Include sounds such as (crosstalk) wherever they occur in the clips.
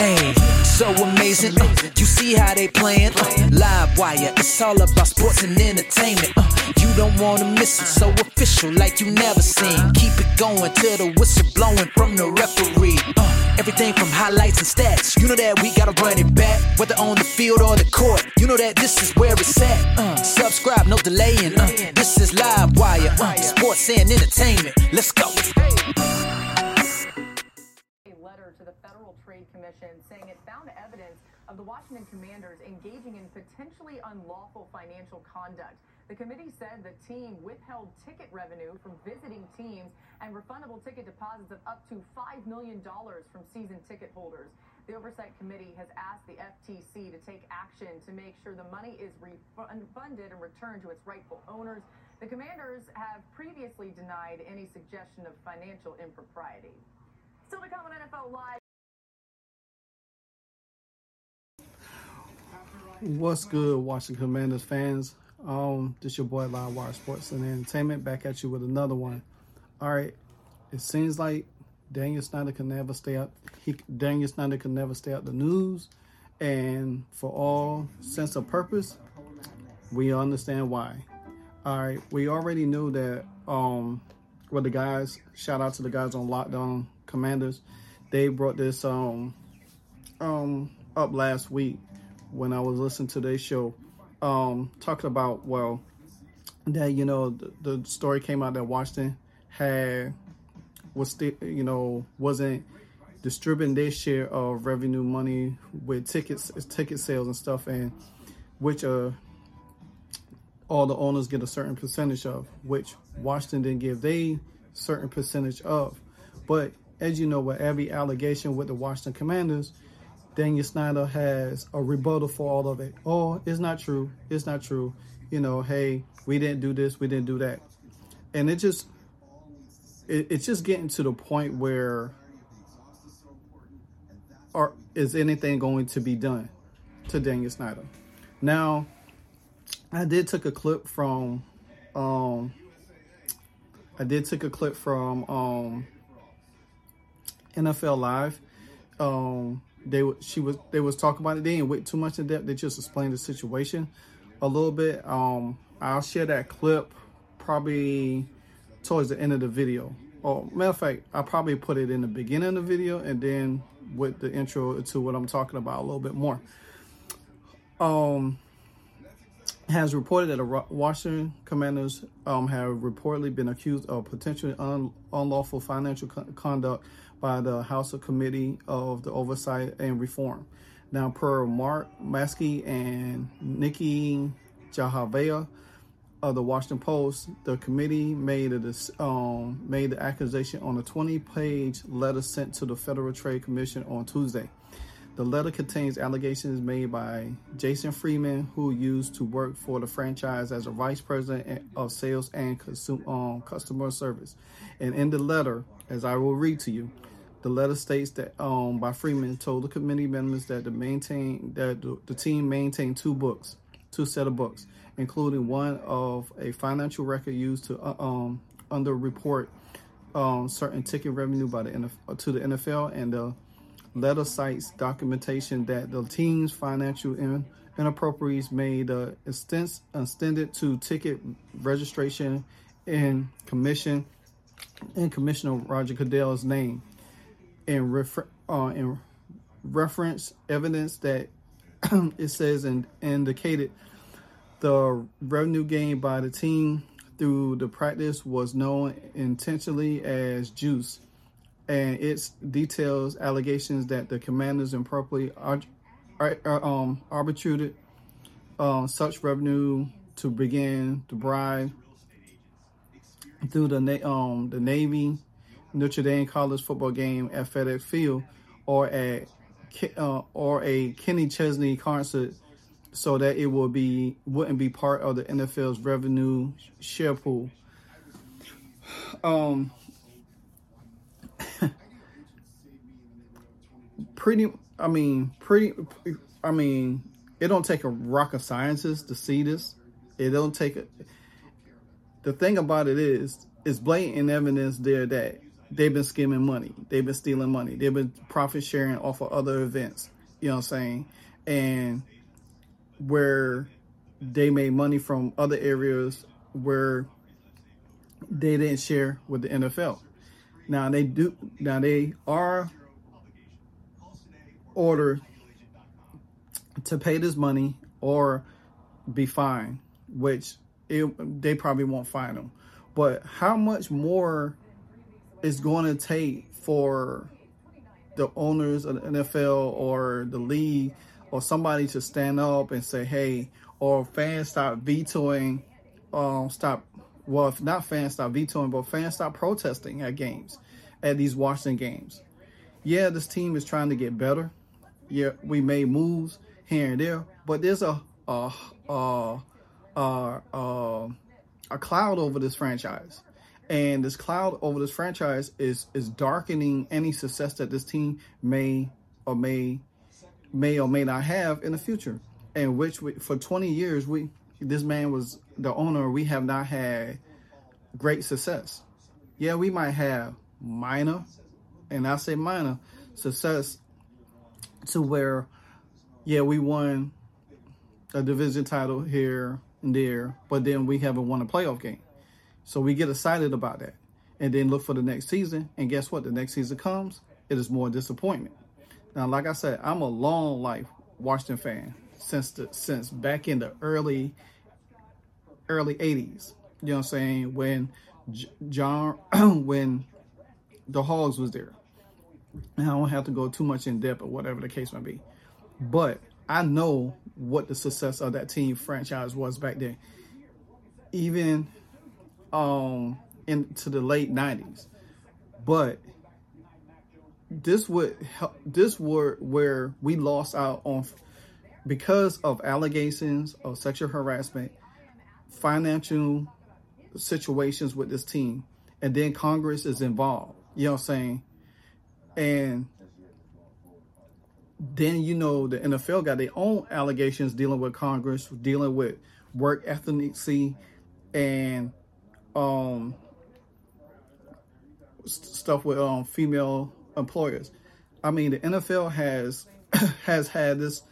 So amazing. Uh, you see how they playing? Uh, live wire, it's all about sports and entertainment. Uh, you don't wanna miss it, so official like you never seen. Keep it going till the whistle blowing from the referee. Uh, everything from highlights and stats. You know that we gotta run it back, whether on the field or the court. You know that this is where it's at. Uh, subscribe, no delaying. Uh, this is live wire, uh, sports and entertainment. Let's go. Trade Commission saying it found evidence of the Washington Commanders engaging in potentially unlawful financial conduct. The committee said the team withheld ticket revenue from visiting teams and refundable ticket deposits of up to $5 million from season ticket holders. The Oversight Committee has asked the FTC to take action to make sure the money is refunded and returned to its rightful owners. The commanders have previously denied any suggestion of financial impropriety. Still to come on NFL Live. What's good, Washington Commanders fans? Um, this your boy Livewire Sports and Entertainment back at you with another one. All right, it seems like Daniel Snyder can never stay out. He Daniel Snyder can never stay out the news, and for all sense of purpose, we understand why. All right, we already knew that. Um, well, the guys. Shout out to the guys on Lockdown Commanders. They brought this um um up last week when I was listening to their show, um, talking about well that you know the, the story came out that Washington had was still you know wasn't distributing their share of revenue money with tickets ticket sales and stuff and which uh all the owners get a certain percentage of which Washington didn't give they certain percentage of. But as you know, with every allegation with the Washington Commanders, Daniel Snyder has a rebuttal for all of it. Oh, it's not true. It's not true. You know, hey, we didn't do this, we didn't do that. And it just it, it's just getting to the point where or is anything going to be done to Daniel Snyder? Now, I did took a clip from um I did take a clip from um NFL Live. Um, they she was they was talking about it. They didn't wait too much in depth. They just explained the situation a little bit. Um, I'll share that clip probably towards the end of the video. Oh, matter of fact, I'll probably put it in the beginning of the video and then with the intro to what I'm talking about a little bit more. Um, has reported that the Washington Commanders um, have reportedly been accused of potentially un unlawful financial co conduct by the House of Committee of the Oversight and Reform. Now, per Mark Maske and Nikki Jahavea of the Washington Post, the committee made a um, made the accusation on a 20-page letter sent to the Federal Trade Commission on Tuesday. The letter contains allegations made by Jason Freeman, who used to work for the franchise as a vice president of sales and um, customer service. And in the letter, as I will read to you, the letter states that um, by Freeman told the committee members that the maintain that the, the team maintained two books, two set of books, including one of a financial record used to uh, um, under report um, certain ticket revenue by the NFL, to the NFL, and the letter cites documentation that the team's financial in, inappropriates made uh, extended to ticket registration and commission in Commissioner Roger Goodell's name. In, refer, uh, in reference evidence that (clears throat) it says and indicated the revenue gained by the team through the practice was known intentionally as juice and it details allegations that the commanders improperly um, arbitrated uh, such revenue to begin to bribe through the um, the Navy Notre Dame college football game at FedEx Field or at uh, or a Kenny Chesney concert so that it will be wouldn't be part of the NFL's revenue share pool. Um pretty I mean pretty I mean it don't take a rocket scientist to see this. It don't take a the thing about it is it's blatant evidence there that they've been skimming money. They've been stealing money. They've been profit sharing off of other events. You know what I'm saying? And where they made money from other areas where they didn't share with the NFL. Now they do. Now they are ordered to pay this money or be fined, which it, they probably won't fine them. But how much more is going to take for the owners of the NFL or the league or somebody to stand up and say, hey, or fans stop vetoing, um, stop, well, if not fans stop vetoing, but fans stop protesting at games, at these Washington games. Yeah, this team is trying to get better. Yeah, we made moves here and there, but there's a a a, a, a, a cloud over this franchise and this cloud over this franchise is is darkening any success that this team may or may may or may not have in the future. And which we, for 20 years we this man was the owner. We have not had great success. Yeah, we might have minor, and I say minor success to where, yeah, we won a division title here and there, but then we haven't won a playoff game. So we get excited about that and then look for the next season. And guess what? The next season comes, it is more disappointment. Now, like I said, I'm a long life Washington fan since the since back in the early early 80s. You know what I'm saying? When John (clears throat) when the Hogs was there. And I don't have to go too much in depth or whatever the case may be. But I know what the success of that team franchise was back then. Even um into the late 90s. But this would help this were where we lost out on because of allegations of sexual harassment, financial situations with this team, and then Congress is involved. You know what I'm saying? And then you know the NFL got their own allegations dealing with Congress, dealing with work ethnicity, and um stuff with um female employers. I mean, the NFL has (coughs) has had this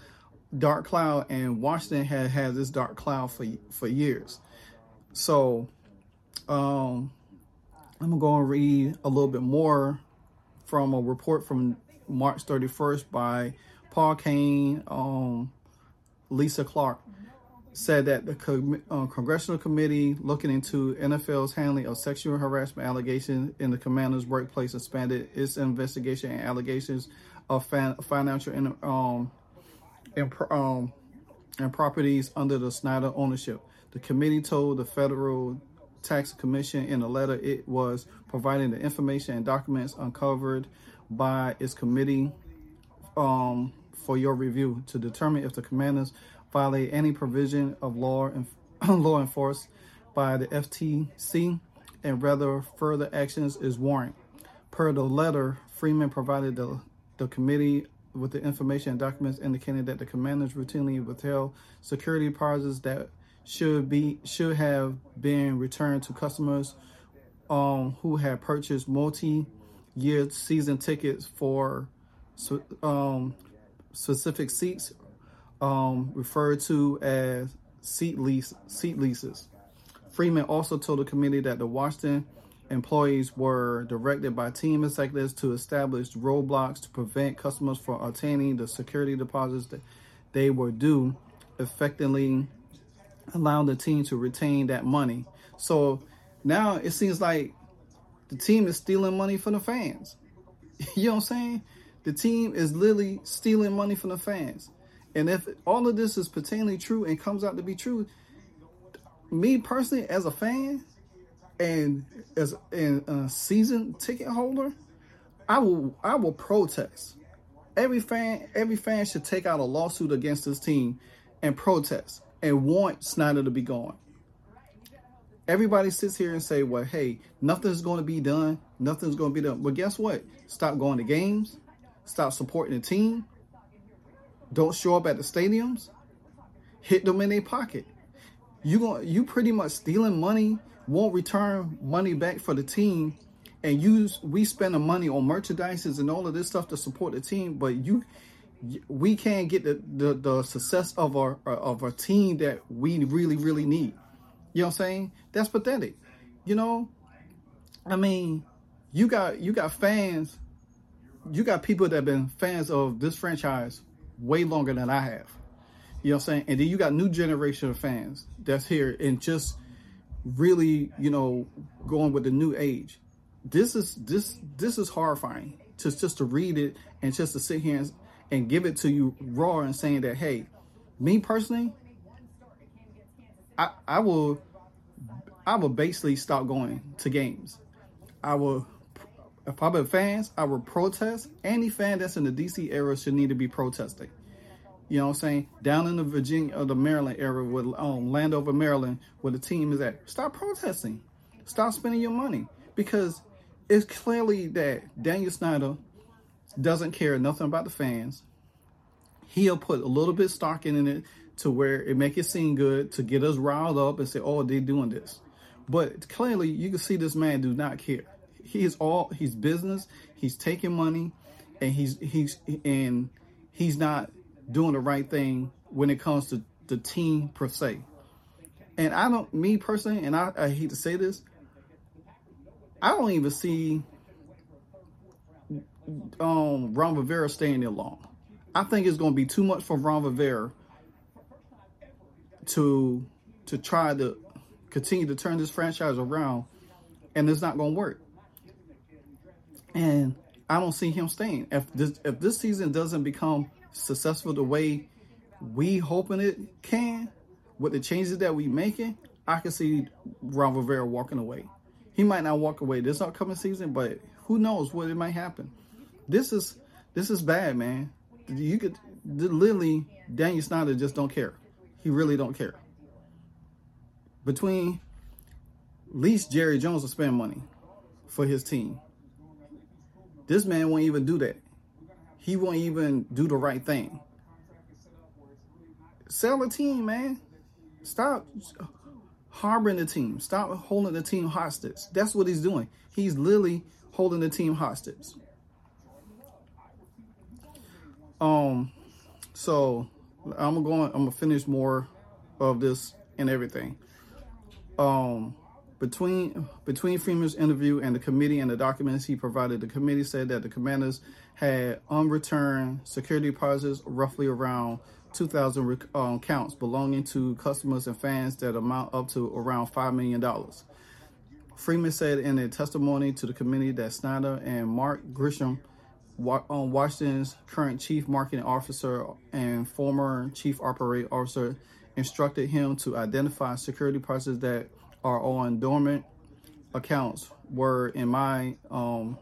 dark cloud, and Washington has had this dark cloud for for years. So, um, I'm gonna go and read a little bit more from a report from March 31st by Paul Kane, um, Lisa Clark said that the uh, congressional committee looking into NFL's handling of sexual harassment allegations in the commander's workplace expanded its investigation and allegations of fan- financial in, um, and, um, and properties under the Snyder ownership. The committee told the federal tax commission in a letter it was providing the information and documents uncovered by its committee um, for your review to determine if the commanders violate any provision of law and (clears throat) law enforced by the FTC and whether further actions is warrant. Per the letter, Freeman provided the, the committee with the information and documents indicating that the commanders routinely withheld security deposits that should be should have been returned to customers um, who had purchased multi-year season tickets for um, specific seats um, referred to as seat lease seat leases. Freeman also told the committee that the Washington employees were directed by team executives to establish roadblocks to prevent customers from obtaining the security deposits that they were due, effectively allowing the team to retain that money. So now it seems like the team is stealing money from the fans. (laughs) you know what I'm saying? The team is literally stealing money from the fans. And if all of this is potentially true and comes out to be true, me personally as a fan and as a season ticket holder, I will I will protest. Every fan every fan should take out a lawsuit against this team and protest and want Snyder to be gone. Everybody sits here and say, "Well, hey, nothing's going to be done. Nothing's going to be done." But guess what? Stop going to games. Stop supporting the team don't show up at the stadiums, hit them in their pocket. You going you pretty much stealing money, won't return money back for the team, and use we spend the money on merchandises and all of this stuff to support the team, but you we can't get the, the, the success of our of a team that we really really need. You know what I'm saying? That's pathetic. You know, I mean, you got you got fans, you got people that have been fans of this franchise way longer than I have. You know what I'm saying? And then you got new generation of fans that's here and just really, you know, going with the new age. This is this this is horrifying. Just just to read it and just to sit here and, and give it to you raw and saying that, hey, me personally, I I will I will basically stop going to games. I will if I'm fans, I will protest. Any fan that's in the DC area should need to be protesting. You know what I'm saying? Down in the Virginia or the Maryland area with um, Landover, Maryland, where the team is at. Stop protesting. Stop spending your money. Because it's clearly that Daniel Snyder doesn't care nothing about the fans. He'll put a little bit stock in it to where it make it seem good to get us riled up and say, oh, they're doing this. But clearly you can see this man do not care. He is all he's business, he's taking money, and he's he's and he's not doing the right thing when it comes to the team per se. And I don't, me personally, and I, I hate to say this, I don't even see um, Ron Rivera staying there long. I think it's going to be too much for Ron Rivera to to try to continue to turn this franchise around, and it's not going to work. And I don't see him staying. If this if this season doesn't become successful the way we hoping it can, with the changes that we making, I can see Ron Rivera walking away. He might not walk away this upcoming season, but who knows what it might happen. This is this is bad, man. You could literally Daniel Snyder just don't care. He really don't care. Between least Jerry Jones will spend money for his team. This man won't even do that he won't even do the right thing. Sell a team, man. Stop harboring the team. Stop holding the team hostage. That's what he's doing. He's literally holding the team hostage. Um, so I'm going. I'm gonna finish more of this and everything. Um, between between Freeman's interview and the committee and the documents he provided, the committee said that the commanders had unreturned security deposits roughly around 2,000 um, counts belonging to customers and fans that amount up to around $5 million. Freeman said in a testimony to the committee that Snyder and Mark Grisham, um, Washington's current chief marketing officer and former chief operating officer, instructed him to identify security deposits that are on dormant accounts were, in my um,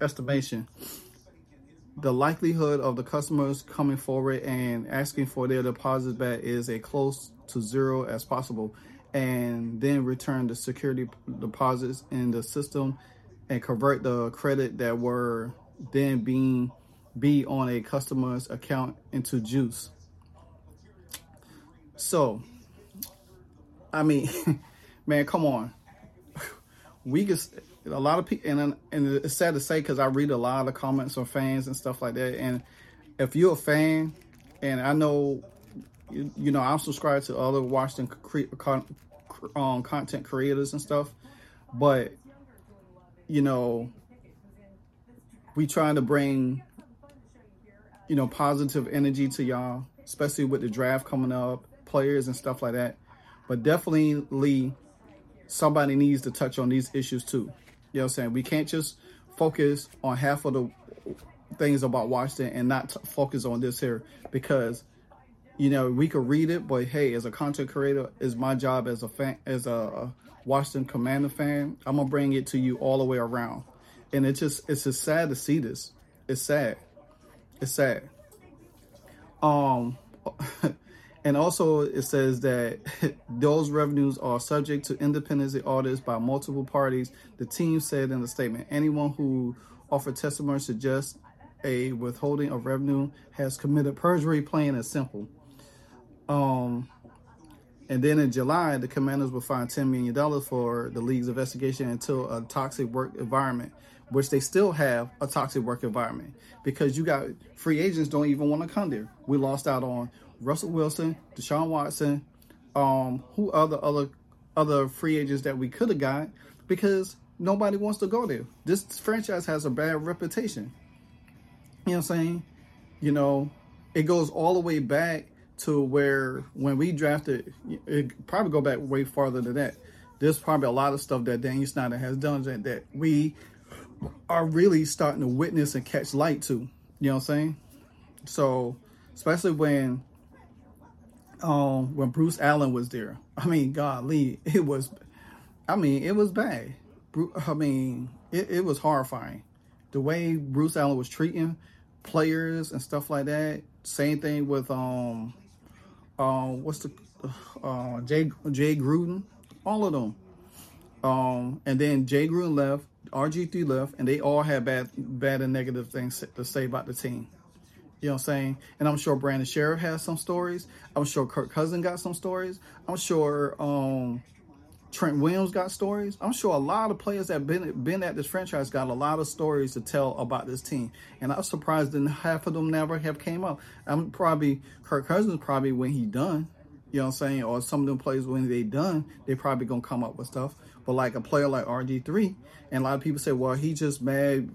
estimation, the likelihood of the customers coming forward and asking for their deposits back is a close to zero as possible and then return the security deposits in the system and convert the credit that were then being be on a customer's account into juice so i mean (laughs) man come on (laughs) we just a lot of people, and and it's sad to say because I read a lot of the comments from fans and stuff like that. And if you're a fan, and I know, you, you know, I'm subscribed to other Washington cre- con- um, content creators and stuff, but you know, we trying to bring, you know, positive energy to y'all, especially with the draft coming up, players and stuff like that. But definitely, somebody needs to touch on these issues too. You know what I'm saying? We can't just focus on half of the things about Washington and not focus on this here because you know we could read it, but hey, as a content creator, is my job as a fan, as a Washington Commander fan, I'm gonna bring it to you all the way around, and it's just it's just sad to see this. It's sad. It's sad. Um, (laughs) And also, it says that (laughs) those revenues are subject to independent audits by multiple parties. The team said in the statement, anyone who offered testimony suggests a withholding of revenue has committed perjury, plain and simple. Um, And then in July, the Commanders were fined $10 million for the league's investigation into a toxic work environment, which they still have a toxic work environment because you got free agents don't even want to come there. We lost out on Russell Wilson, Deshaun Watson, um, who other other other free agents that we could have got because nobody wants to go there. This franchise has a bad reputation. You know what I'm saying? You know, it goes all the way back to where when we drafted, it probably go back way farther than that. There's probably a lot of stuff that Daniel Snyder has done that, that we are really starting to witness and catch light to. You know what I'm saying? So, especially when um when Bruce Allen was there. I mean, golly, (laughs) it was I mean, it was bad. I mean, it, it was horrifying. The way Bruce Allen was treating players and stuff like that. Same thing with um um what's the uh Jay Jay Gruden, all of them. Um and then Jay Gruden left, RG3 left, and they all had bad bad and negative things to say about the team. You know what I'm saying? And I'm sure Brandon Scherff has some stories. I'm sure Kirk Cousin got some stories. I'm sure um Trent Williams got stories. I'm sure a lot of players that been been at this franchise got a lot of stories to tell about this team. And I'm surprised that half of them never have came up. I'm probably Kirk Cousins probably when he done, you know what I'm saying, or some of them players when they done, they probably gonna come up with stuff. But like a player like RG3, and a lot of people say, well, he just mad.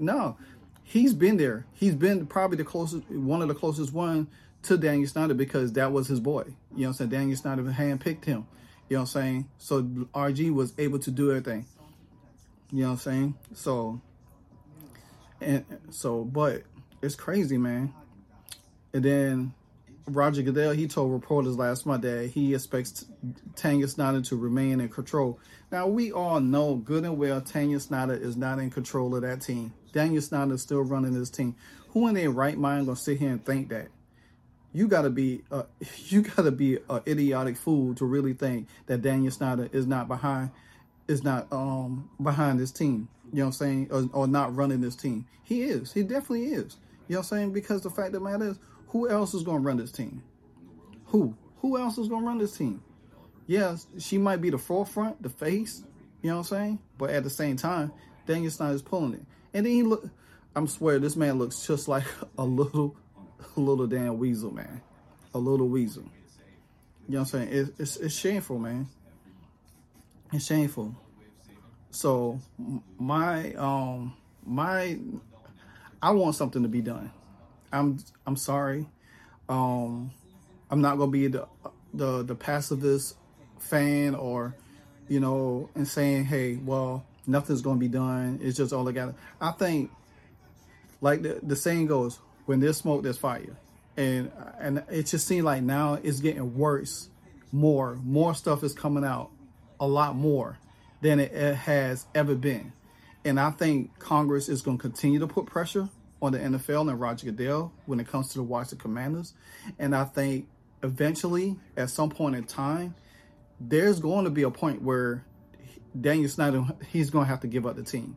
No, he's been there. He's been probably the closest, one of the closest one to Daniel Snyder because that was his boy. You know what I'm saying? Daniel Snyder handpicked him. You know what I'm saying? So RG was able to do everything. You know what I'm saying? So, and so, but it's crazy, man. And then Roger Goodell, he told reporters last month that he expects Tanya Snyder to remain in control. Now, we all know good and well Tanya Snyder is not in control of that team. Daniel Snyder is still running this team. Who in their right mind gonna sit here and think that? you gotta be uh, (laughs) you gotta be an idiotic fool to really think that Daniel Snyder is not behind is not um behind this team. You know what I'm saying? Or, or not running this team. He is. He definitely is. You know what I'm saying? Because the fact of the matter is, who else is gonna run this team? Who? Who else is gonna run this team? Yes, she might be the forefront, the face. You know what I'm saying? But at the same time, Daniel Snyder is pulling it. And then he look. I'm swear this man looks just like (laughs) a little a little damn weasel, man. A little weasel. You know what I'm saying? It, it's, it's shameful, man. It's shameful. So my um my I want something to be done. I'm I'm sorry. Um I'm not gonna be the the the pacifist fan or you know and saying hey well nothing's gonna be done it's just all I got I think like the, the saying goes when there's smoke, there's fire. And and it just seems like now it's getting worse. More, more stuff is coming out, a lot more than it, it has ever been. And I think Congress is going to continue to put pressure on the NFL and Roger Goodell when it comes to the Washington Commanders. And I think eventually, at some point in time, there's going to be a point where Daniel Snyder he's going to have to give up the team.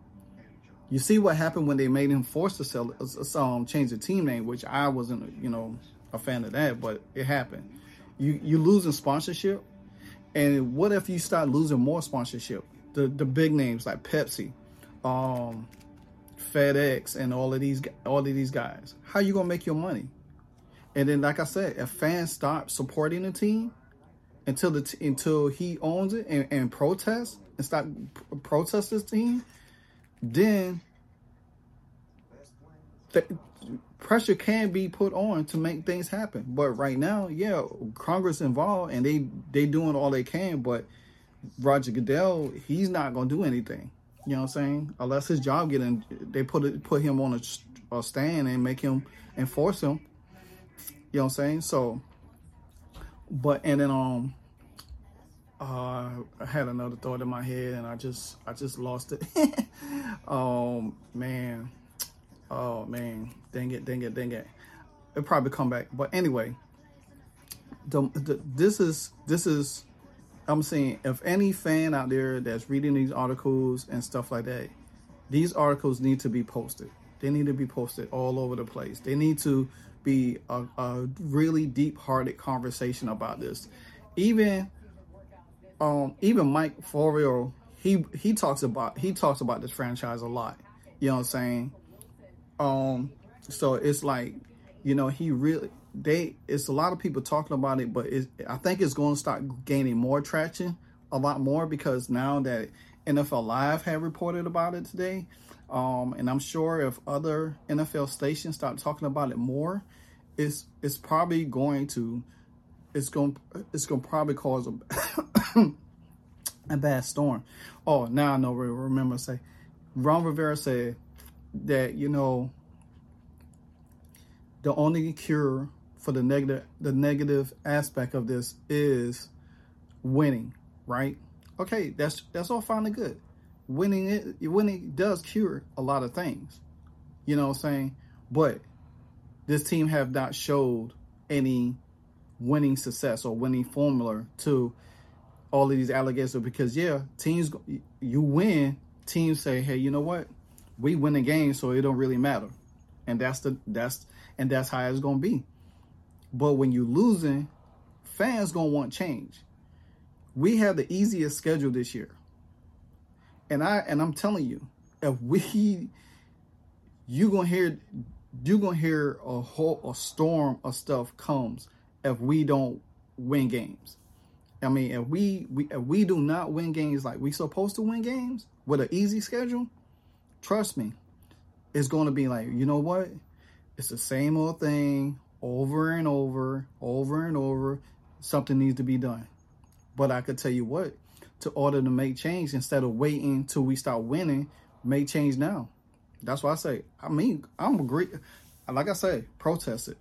You see what happened when they made him force to sell, uh, um, change the team name, which I wasn't, you know, a fan of that, but it happened. You you losing sponsorship, and what if you start losing more sponsorship? The the big names like Pepsi, um, FedEx, and all of these all of these guys. How you gonna make your money? And then, like I said, if fans stop supporting the team until the t- until he owns it and, and protest and stop protest this team, then the pressure can be put on to make things happen. But right now, yeah, Congress involved and they they doing all they can, but Roger Goodell, he's not gonna do anything. You know what I'm saying? Unless his job getting they put it put him on a, a stand and make him enforce him. You know what I'm saying? So, but and then um uh, I had another thought in my head and I just I just lost it. oh (laughs) man. Oh man. Dang it, dang it, dang it. It'll probably come back. But anyway, the, the, this is this is I'm saying if any fan out there that's reading these articles and stuff like that, these articles need to be posted. They need to be posted all over the place. They need to be a, a really deep hearted conversation about this even um even Mike Florio, he he talks about he talks about this franchise a lot. You know what I'm saying? Um, so it's like, you know, he really they it's a lot of people talking about it, but it's, I think it's going to start gaining more traction a lot more because now that NFL Live had reported about it today, um, and I'm sure if other NFL stations start talking about it more, it's it's probably going to it's going it's going to probably cause a (coughs) a bad storm. Oh, now I know. Remember, say Ron Rivera said that you know the only cure for the negative the negative aspect of this is winning, right? Okay, that's that's all fine and good. Winning it winning does cure a lot of things. You know what I'm saying? But this team have not showed any winning success or winning formula to all of these allegations because yeah, teams you win, teams say, "Hey, you know what? We win the game, so it don't really matter." And that's the that's and that's how it's going to be. But when you're losing, fans to want change. We have the easiest schedule this year. And I and I'm telling you, if we (laughs) you to hear you're going to hear a whole a storm of stuff comes if we don't win games. I mean, if we, we if we do not win games like we supposed to win games with an easy schedule, trust me, it's going to be like, you know what? It's the same old thing over and over, over and over. Something needs to be done. But I could tell you what, to order to make change instead of waiting till we start winning, make change now. That's why I say, I mean, I'm agree. Like I say, protest it.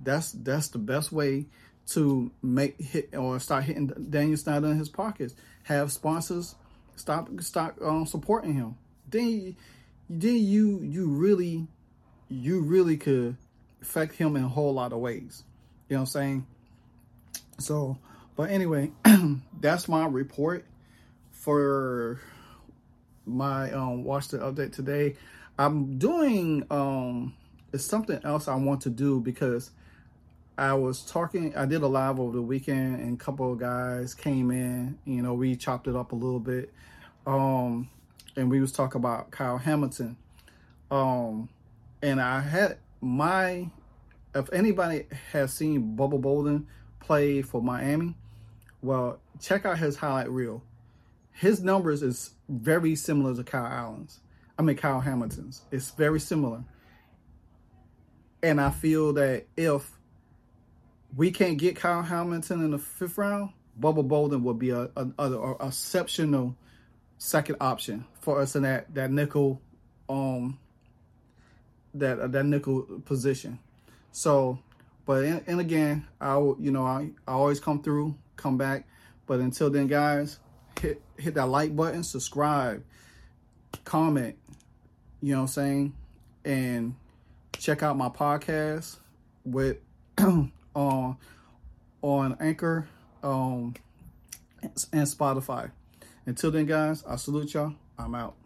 That's that's the best way to make hit or start hitting Daniel Snyder in his pockets. Have sponsors stop stop um, supporting him. Then then you you really you really could affect him in a whole lot of ways. You know what I'm saying? So, but anyway, (clears throat) that's my report for my um watch the update today. I'm doing um it's something else I want to do because I was talking, I did a live over the weekend and a couple of guys came in, you know, we chopped it up a little bit. Um, and we was talking about Kyle Hamilton. Um, and I had my, if anybody has seen Bubba Bolden play for Miami, well, check out his highlight reel. His numbers is very similar to Kyle Allen's. I mean, Kyle Hamilton's. It's very similar. And I feel that if we can't get Kyle Hamilton in the fifth round, Bubba Bolden would be a, a, a exceptional second option for us in that that nickel um that uh, that nickel position. So, but and, and again, I you know I I always come through, come back. But until then, guys, hit hit that like button, subscribe, comment. You know what I'm saying, and check out my podcast with on (clears throat) on Anchor um, and Spotify. Until then, guys, I salute y'all. I'm out.